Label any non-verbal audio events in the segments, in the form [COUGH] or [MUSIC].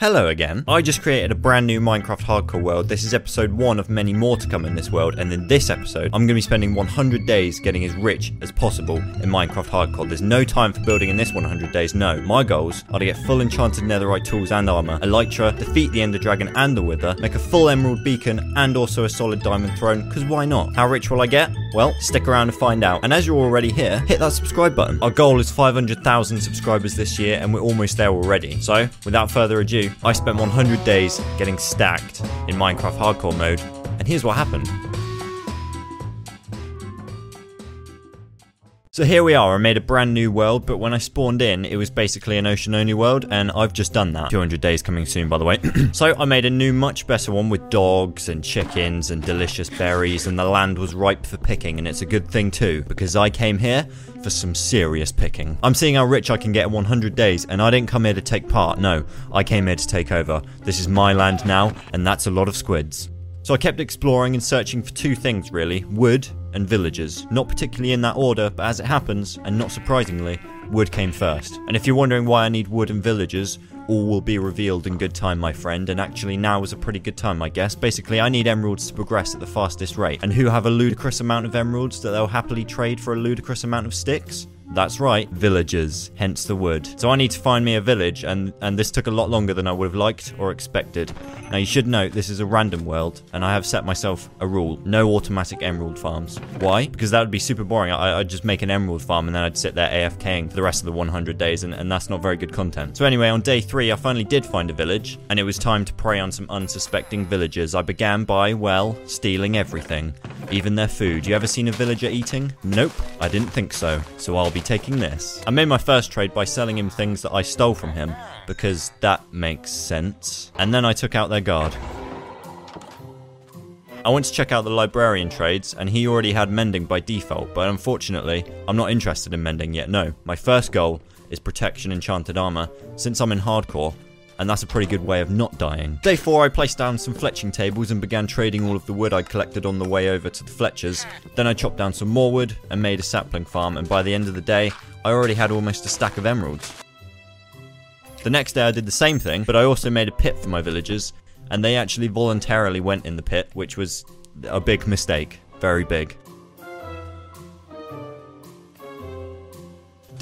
Hello again. I just created a brand new Minecraft hardcore world. This is episode 1 of many more to come in this world, and in this episode, I'm going to be spending 100 days getting as rich as possible in Minecraft hardcore. There's no time for building in this 100 days, no. My goals are to get full enchanted netherite tools and armor, elytra, defeat the ender dragon and the wither, make a full emerald beacon, and also a solid diamond throne, because why not? How rich will I get? Well, stick around to find out. And as you're already here, hit that subscribe button. Our goal is 500,000 subscribers this year, and we're almost there already. So, without further ado, I spent 100 days getting stacked in Minecraft hardcore mode, and here's what happened. So here we are, I made a brand new world, but when I spawned in, it was basically an ocean only world, and I've just done that. 200 days coming soon, by the way. [CLEARS THROAT] so I made a new, much better one with dogs and chickens and delicious berries, and the land was ripe for picking, and it's a good thing too, because I came here for some serious picking. I'm seeing how rich I can get in 100 days, and I didn't come here to take part, no, I came here to take over. This is my land now, and that's a lot of squids. So I kept exploring and searching for two things really wood and villagers. Not particularly in that order, but as it happens, and not surprisingly, wood came first. And if you're wondering why I need wood and villagers, all will be revealed in good time, my friend, and actually now is a pretty good time, I guess. Basically, I need emeralds to progress at the fastest rate. And who have a ludicrous amount of emeralds that they'll happily trade for a ludicrous amount of sticks? That's right, villagers, hence the wood. So I need to find me a village, and, and this took a lot longer than I would have liked or expected. Now you should note this is a random world, and I have set myself a rule. No automatic emerald farms. Why? Because that would be super boring. I, would just make an emerald farm and then I'd sit there AFKing for the rest of the 100 days, and, and that's not very good content. So anyway, on day three, I finally did find a village, and it was time to prey on some unsuspecting villagers. I began by, well, stealing everything. Even their food. You ever seen a villager eating? Nope, I didn't think so. So I'll be taking this. I made my first trade by selling him things that I stole from him, because that makes sense. And then I took out their guard. I went to check out the librarian trades, and he already had mending by default, but unfortunately, I'm not interested in mending yet, no. My first goal is protection enchanted armor. Since I'm in hardcore, and that's a pretty good way of not dying. Day 4 I placed down some fletching tables and began trading all of the wood I'd collected on the way over to the Fletchers. Then I chopped down some more wood and made a sapling farm and by the end of the day I already had almost a stack of emeralds. The next day I did the same thing, but I also made a pit for my villagers and they actually voluntarily went in the pit, which was a big mistake. Very big.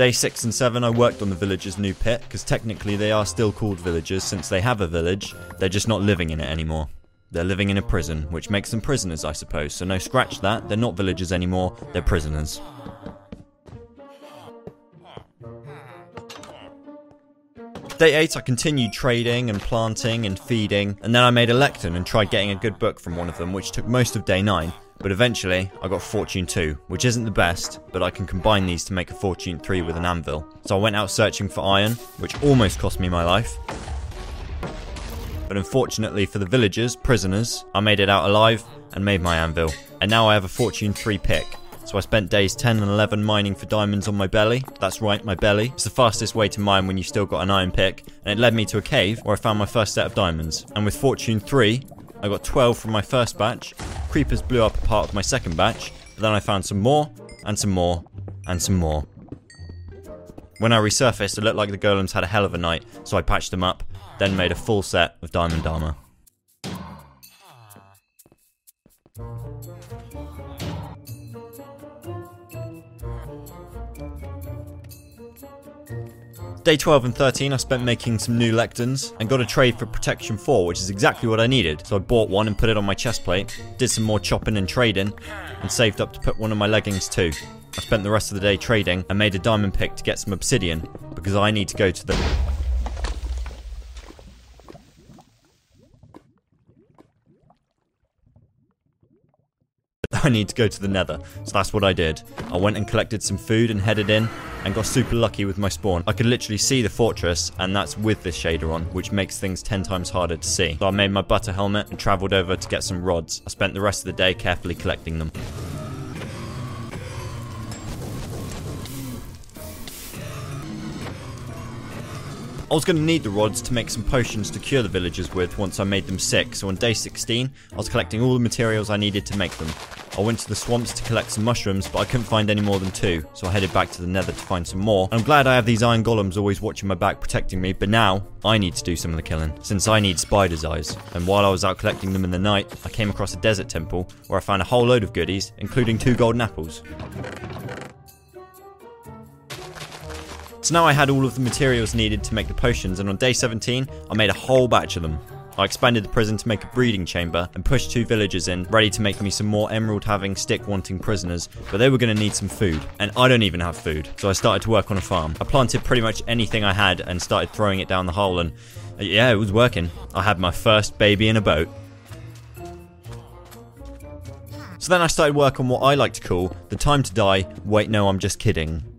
Day 6 and 7 I worked on the villagers' new pit, because technically they are still called villagers since they have a village, they're just not living in it anymore. They're living in a prison, which makes them prisoners I suppose, so no scratch that, they're not villagers anymore, they're prisoners. Day 8 I continued trading and planting and feeding, and then I made a lectern and tried getting a good book from one of them, which took most of day 9, but eventually, I got Fortune 2, which isn't the best, but I can combine these to make a Fortune 3 with an anvil. So I went out searching for iron, which almost cost me my life. But unfortunately for the villagers, prisoners, I made it out alive and made my anvil. And now I have a Fortune 3 pick. So I spent days 10 and 11 mining for diamonds on my belly. That's right, my belly. It's the fastest way to mine when you've still got an iron pick. And it led me to a cave where I found my first set of diamonds. And with Fortune 3, I got 12 from my first batch, creepers blew up a part of my second batch, but then I found some more, and some more, and some more. When I resurfaced, it looked like the golems had a hell of a night, so I patched them up, then made a full set of diamond armor. Day 12 and 13 I spent making some new lecterns and got a trade for protection 4 which is exactly what I needed. So I bought one and put it on my chest plate, did some more chopping and trading and saved up to put one on my leggings too. I spent the rest of the day trading and made a diamond pick to get some obsidian because I need to go to the I need to go to the nether. So that's what I did. I went and collected some food and headed in and got super lucky with my spawn. I could literally see the fortress and that's with this shader on, which makes things 10 times harder to see. So I made my butter helmet and travelled over to get some rods. I spent the rest of the day carefully collecting them. I was going to need the rods to make some potions to cure the villagers with once I made them sick, so on day 16, I was collecting all the materials I needed to make them. I went to the swamps to collect some mushrooms, but I couldn't find any more than two, so I headed back to the nether to find some more. I'm glad I have these iron golems always watching my back protecting me, but now I need to do some of the killing, since I need spider's eyes. And while I was out collecting them in the night, I came across a desert temple where I found a whole load of goodies, including two golden apples. So now I had all of the materials needed to make the potions, and on day 17, I made a whole batch of them. I expanded the prison to make a breeding chamber and pushed two villagers in, ready to make me some more emerald having, stick wanting prisoners, but they were going to need some food. And I don't even have food, so I started to work on a farm. I planted pretty much anything I had and started throwing it down the hole, and uh, yeah, it was working. I had my first baby in a boat. So then I started work on what I like to call the time to die, wait no I'm just kidding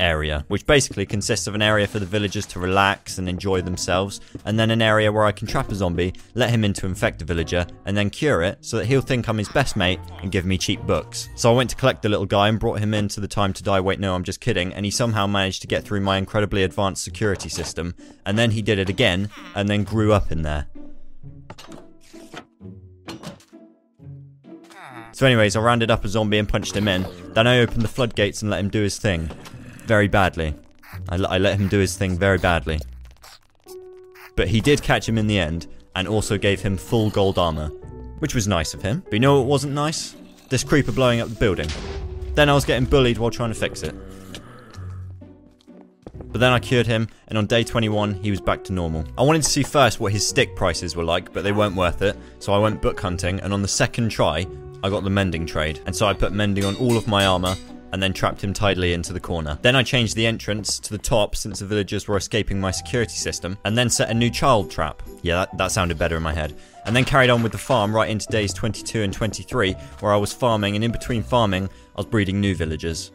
area, which basically consists of an area for the villagers to relax and enjoy themselves, and then an area where I can trap a zombie, let him in to infect a villager, and then cure it so that he'll think I'm his best mate and give me cheap books. So I went to collect the little guy and brought him into the time to die, wait no I'm just kidding, and he somehow managed to get through my incredibly advanced security system, and then he did it again, and then grew up in there. So anyways, I rounded up a zombie and punched him in. Then I opened the floodgates and let him do his thing very badly. I, I let him do his thing very badly. But he did catch him in the end, and also gave him full gold armor, which was nice of him. But you know what wasn't nice? This creeper blowing up the building. Then I was getting bullied while trying to fix it. But then I cured him, and on day 21, he was back to normal. I wanted to see first what his stick prices were like, but they weren't worth it, so I went book hunting, and on the second try, I got the mending trade. And so I put mending on all of my armor, and then trapped him tidily into the corner. Then I changed the entrance to the top since the villagers were escaping my security system, and then set a new child trap. Yeah, that, that sounded better in my head. And then carried on with the farm right into days 22 and 23, where I was farming, and in between farming, I was breeding new villagers.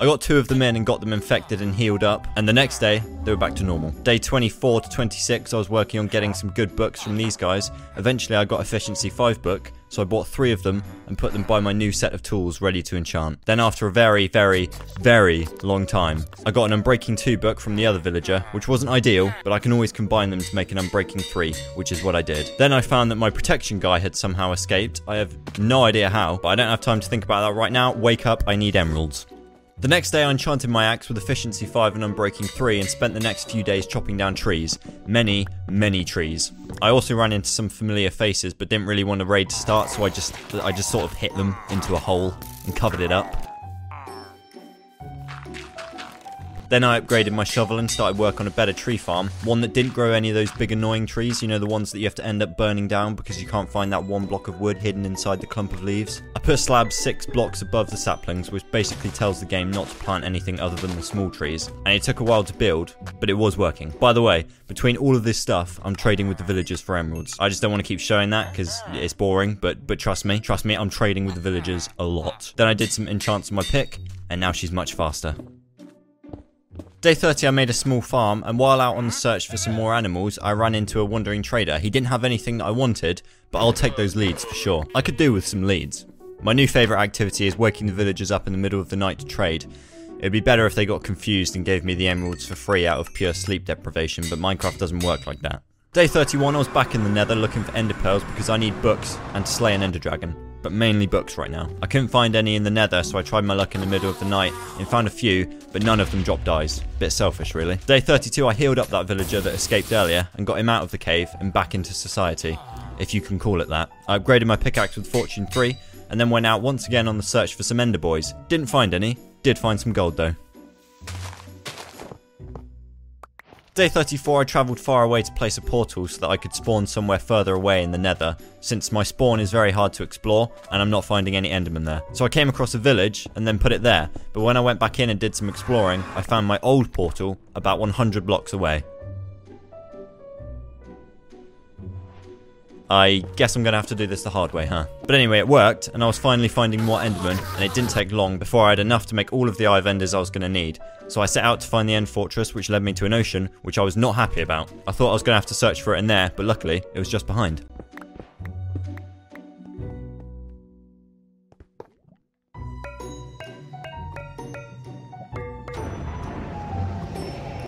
I got two of them in and got them infected and healed up, and the next day, they were back to normal. Day 24 to 26, I was working on getting some good books from these guys. Eventually, I got Efficiency 5 book, so I bought three of them and put them by my new set of tools ready to enchant. Then, after a very, very, very long time, I got an Unbreaking 2 book from the other villager, which wasn't ideal, but I can always combine them to make an Unbreaking 3, which is what I did. Then I found that my protection guy had somehow escaped. I have no idea how, but I don't have time to think about that right now. Wake up, I need emeralds. The next day I enchanted my axe with efficiency 5 and unbreaking 3 and spent the next few days chopping down trees. Many, many trees. I also ran into some familiar faces but didn't really want a raid to start so I just I just sort of hit them into a hole and covered it up. Then I upgraded my shovel and started work on a better tree farm. One that didn't grow any of those big annoying trees, you know, the ones that you have to end up burning down because you can't find that one block of wood hidden inside the clump of leaves. I put slabs six blocks above the saplings, which basically tells the game not to plant anything other than the small trees. And it took a while to build, but it was working. By the way, between all of this stuff, I'm trading with the villagers for emeralds. I just don't want to keep showing that because it's boring, but but trust me, trust me, I'm trading with the villagers a lot. Then I did some enchants on my pick, and now she's much faster. Day 30 I made a small farm and while out on the search for some more animals I ran into a wandering trader. He didn't have anything that I wanted but I'll take those leads for sure. I could do with some leads. My new favourite activity is waking the villagers up in the middle of the night to trade. It'd be better if they got confused and gave me the emeralds for free out of pure sleep deprivation but Minecraft doesn't work like that. Day 31 I was back in the nether looking for ender pearls because I need books and to slay an ender dragon but mainly books right now. I couldn't find any in the nether, so I tried my luck in the middle of the night and found a few, but none of them dropped eyes. Bit selfish, really. Day 32, I healed up that villager that escaped earlier and got him out of the cave and back into society, if you can call it that. I upgraded my pickaxe with Fortune 3 and then went out once again on the search for some ender boys. Didn't find any, did find some gold though. Day 34 I travelled far away to place a portal so that I could spawn somewhere further away in the nether, since my spawn is very hard to explore and I'm not finding any endermen there. So I came across a village and then put it there, but when I went back in and did some exploring, I found my old portal about 100 blocks away. I guess I'm going to have to do this the hard way, huh? But anyway, it worked, and I was finally finding more Endermen, and it didn't take long before I had enough to make all of the Eye of Enders I was going to need. So I set out to find the End Fortress, which led me to an ocean, which I was not happy about. I thought I was going to have to search for it in there, but luckily, it was just behind.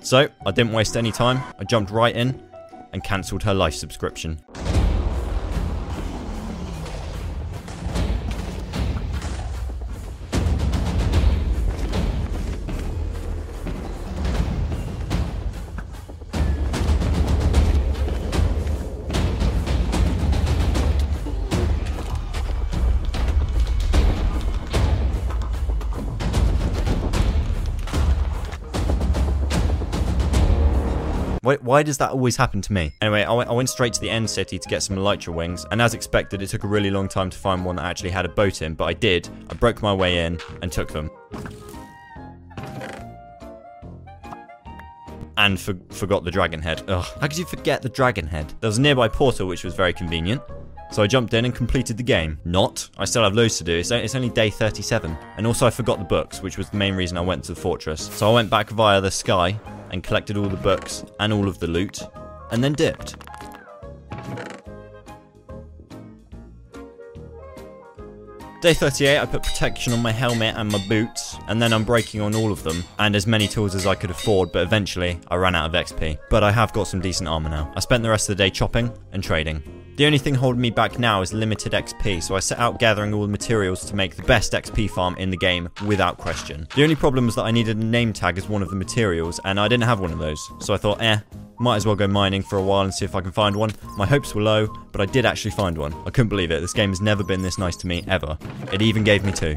So, I didn't waste any time, I jumped right in and cancelled her life subscription. Why, why does that always happen to me? Anyway, I went, I went straight to the end city to get some elytra wings, and as expected, it took a really long time to find one that actually had a boat in, but I did. I broke my way in and took them. And for, forgot the dragon head. Ugh, how could you forget the dragon head? There was a nearby portal, which was very convenient. So I jumped in and completed the game. Not. I still have loads to do. It's, only day 37. And also I forgot the books, which was the main reason I went to the fortress. So I went back via the sky and collected all the books and all of the loot, and then dipped. Day 38, I put protection on my helmet and my boots, and then unbreaking on all of them, and as many tools as I could afford, but eventually I ran out of XP. But I have got some decent armor now. I spent the rest of the day chopping and trading. The only thing holding me back now is limited XP, so I set out gathering all the materials to make the best XP farm in the game without question. The only problem was that I needed a name tag as one of the materials, and I didn't have one of those, so I thought, eh, might as well go mining for a while and see if I can find one. My hopes were low, but I did actually find one. I couldn't believe it, this game has never been this nice to me, ever. It even gave me two.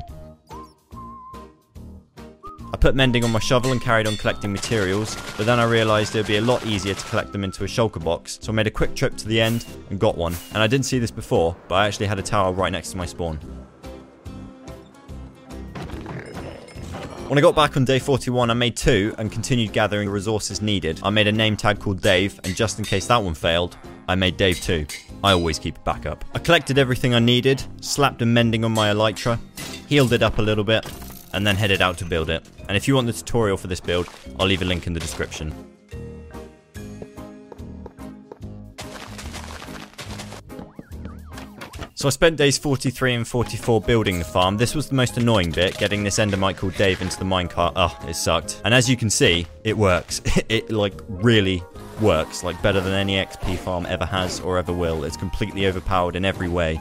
I put mending on my shovel and carried on collecting materials, but then I realised it would be a lot easier to collect them into a shulker box, so I made a quick trip to the end and got one. And I didn't see this before, but I actually had a tower right next to my spawn. When I got back on day 41, I made two and continued gathering the resources needed. I made a name tag called Dave, and just in case that one failed, I made Dave 2. I always keep a backup. I collected everything I needed, slapped a mending on my elytra, healed it up a little bit, and then headed out to build it. And if you want the tutorial for this build, I'll leave a link in the description. So I spent days 43 and 44 building the farm. This was the most annoying bit, getting this endermite called Dave into the minecart. Oh, it sucked. And as you can see, it works. [LAUGHS] it like really works, like better than any XP farm ever has or ever will. It's completely overpowered in every way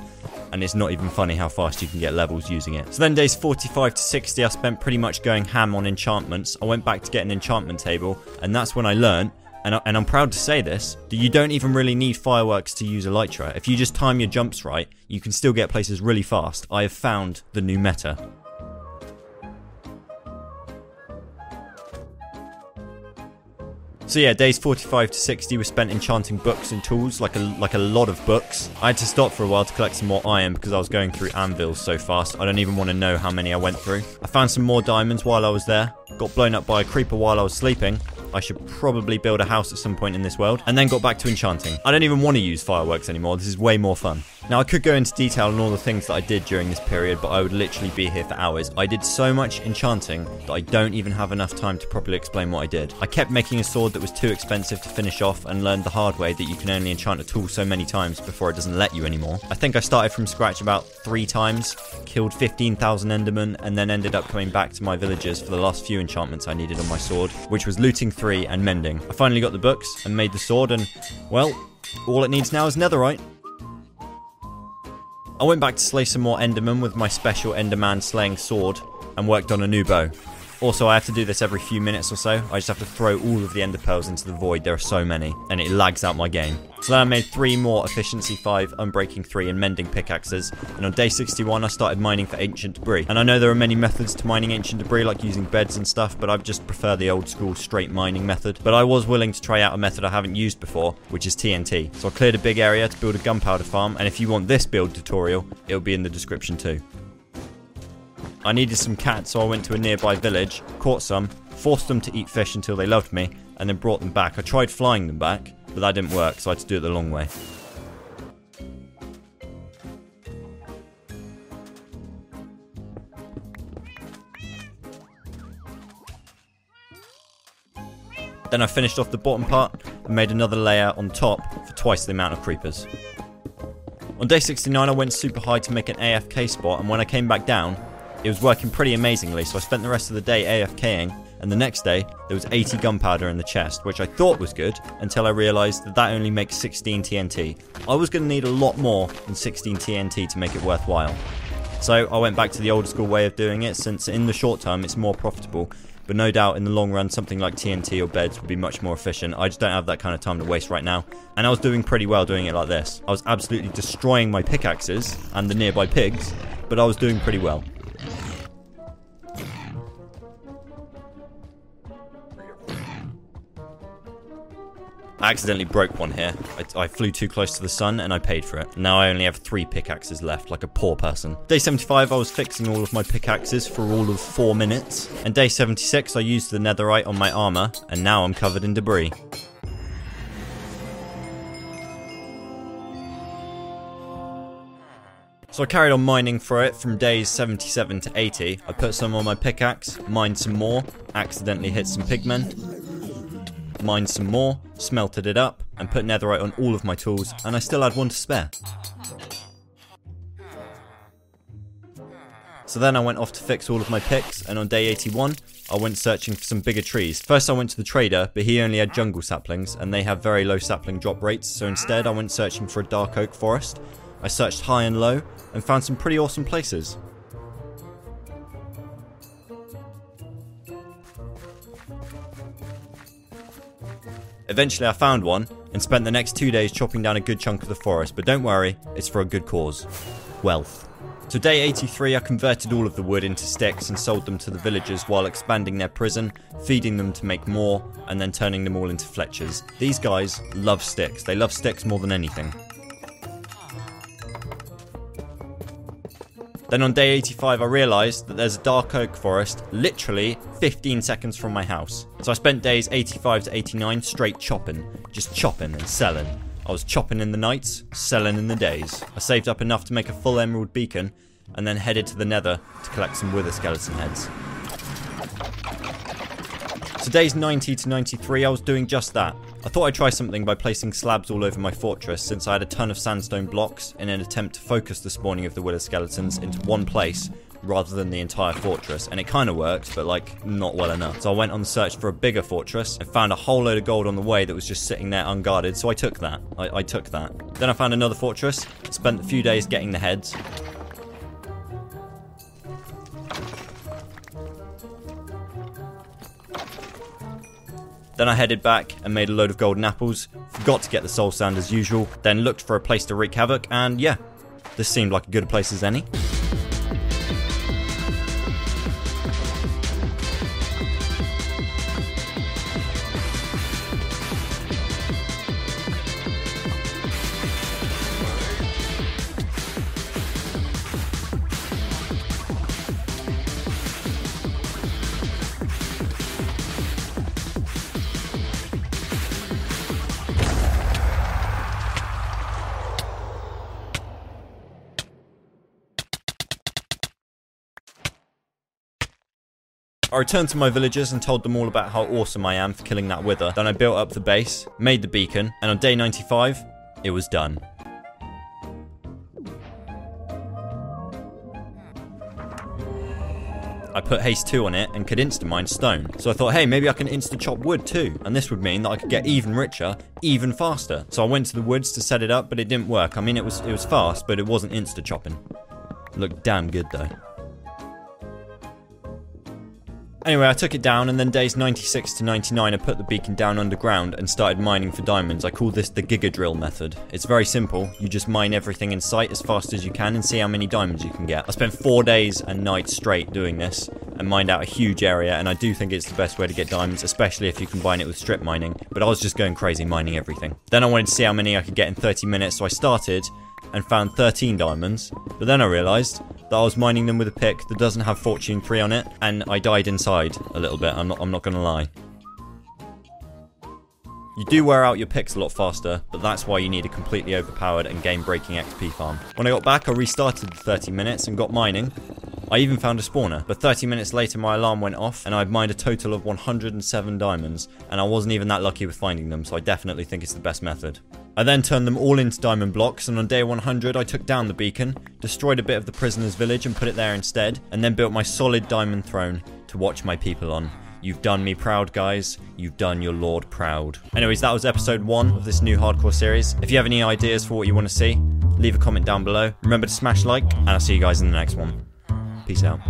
and it's not even funny how fast you can get levels using it. So then days 45 to 60 I spent pretty much going ham on enchantments. I went back to get an enchantment table and that's when I learned and, and I'm proud to say this, that you don't even really need fireworks to use Elytra. If you just time your jumps right, you can still get places really fast. I have found the new meta. So yeah, days 45 to 60 were spent enchanting books and tools, like a like a lot of books. I had to stop for a while to collect some more iron because I was going through anvils so fast. I don't even want to know how many I went through. I found some more diamonds while I was there, got blown up by a creeper while I was sleeping, I should probably build a house at some point in this world, and then got back to enchanting. I don't even want to use fireworks anymore, this is way more fun. Now I could go into detail on all the things that I did during this period, but I would literally be here for hours. I did so much enchanting that I don't even have enough time to properly explain what I did. I kept making a sword that was too expensive to finish off and learned the hard way that you can only enchant a tool so many times before it doesn't let you anymore. I think I started from scratch about three times, killed 15,000 endermen, and then ended up coming back to my villagers for the last few enchantments I needed on my sword, which was looting 3 and mending. I finally got the books and made the sword and, well, all it needs now is netherite. I went back to slay some more Endermen with my special Enderman slaying sword and worked on a new bow. Also, I have to do this every few minutes or so. I just have to throw all of the ender pearls into the void. There are so many, and it lags out my game. So then I made three more efficiency 5, unbreaking 3, and mending pickaxes. And on day 61, I started mining for ancient debris. And I know there are many methods to mining ancient debris, like using beds and stuff, but I just prefer the old school straight mining method. But I was willing to try out a method I haven't used before, which is TNT. So I cleared a big area to build a gunpowder farm, and if you want this build tutorial, it'll be in the description too. I needed some cats, so I went to a nearby village, caught some, forced them to eat fish until they loved me, and then brought them back. I tried flying them back, but that didn't work, so I had to do it the long way. Then I finished off the bottom part and made another layer on top for twice the amount of creepers. On day 69 I went super high to make an AFK spot and when I came back down it was working pretty amazingly, so I spent the rest of the day AFKing and the next day there was 80 gunpowder in the chest, which I thought was good until I realised that that only makes 16 TNT. I was going to need a lot more than 16 TNT to make it worthwhile. So I went back to the old school way of doing it since in the short term it's more profitable but no doubt in the long run something like TNT or beds would be much more efficient. I just don't have that kind of time to waste right now. And I was doing pretty well doing it like this. I was absolutely destroying my pickaxes and the nearby pigs, but I was doing pretty well. I accidentally broke one here. I, I, flew too close to the sun and I paid for it. Now I only have three pickaxes left, like a poor person. Day 75, I was fixing all of my pickaxes for all of four minutes. And day 76, I used the netherite on my armor, and now I'm covered in debris. So I carried on mining for it from days 77 to 80. I put some on my pickaxe, mined some more, accidentally hit some pigmen, mined some more, smelted it up, and put netherite on all of my tools, and I still had one to spare. So then I went off to fix all of my picks, and on day 81, I went searching for some bigger trees. First I went to the trader, but he only had jungle saplings, and they have very low sapling drop rates, so instead I went searching for a dark oak forest. I searched high and low, and found some pretty awesome places. Eventually I found one and spent the next two days chopping down a good chunk of the forest, but don't worry, it's for a good cause. Wealth. So day 83 I converted all of the wood into sticks and sold them to the villagers while expanding their prison, feeding them to make more, and then turning them all into fletchers. These guys love sticks, they love sticks more than anything. Then on day 85, I realised that there's a dark oak forest literally 15 seconds from my house. So I spent days 85 to 89 straight chopping, just chopping and selling. I was chopping in the nights, selling in the days. I saved up enough to make a full emerald beacon, and then headed to the nether to collect some wither skeleton heads. So days 90 to 93, I was doing just that. I thought I'd try something by placing slabs all over my fortress since I had a ton of sandstone blocks in an attempt to focus the spawning of the wither skeletons into one place rather than the entire fortress, and it kind of worked, but like not well enough. So I went on the search for a bigger fortress and found a whole load of gold on the way that was just sitting there unguarded, so I took that. I, I took that. Then I found another fortress, spent a few days getting the heads, Then I headed back and made a load of golden apples, forgot to get the soul sand as usual, then looked for a place to wreak havoc, and yeah, this seemed like a good place as any. I returned to my villagers and told them all about how awesome I am for killing that wither. Then I built up the base, made the beacon, and on day 95, it was done. I put haste 2 on it and could insta-mine stone. So I thought, hey, maybe I can insta-chop wood too. And this would mean that I could get even richer, even faster. So I went to the woods to set it up, but it didn't work. I mean, it was it was fast, but it wasn't insta-chopping. Looked damn good though. Anyway, I took it down, and then days 96 to 99, I put the beacon down underground and started mining for diamonds. I call this the Giga Drill method. It's very simple. You just mine everything in sight as fast as you can and see how many diamonds you can get. I spent four days and nights straight doing this and mined out a huge area, and I do think it's the best way to get diamonds, especially if you combine it with strip mining. But I was just going crazy mining everything. Then I wanted to see how many I could get in 30 minutes, so I started and found 13 diamonds. But then I realised that I was mining them with a pick that doesn't have Fortune 3 on it, and I died inside a little bit, I'm not, I'm not gonna lie. You do wear out your picks a lot faster, but that's why you need a completely overpowered and game-breaking XP farm. When I got back, I restarted the 30 minutes and got mining. I even found a spawner, but 30 minutes later my alarm went off and I'd mined a total of 107 diamonds, and I wasn't even that lucky with finding them, so I definitely think it's the best method. I then turned them all into diamond blocks, and on day 100, I took down the beacon, destroyed a bit of the prisoner's village and put it there instead, and then built my solid diamond throne to watch my people on. You've done me proud, guys. You've done your lord proud. Anyways, that was episode one of this new hardcore series. If you have any ideas for what you want to see, leave a comment down below. Remember to smash like, and I'll see you guys in the next one. Peace out.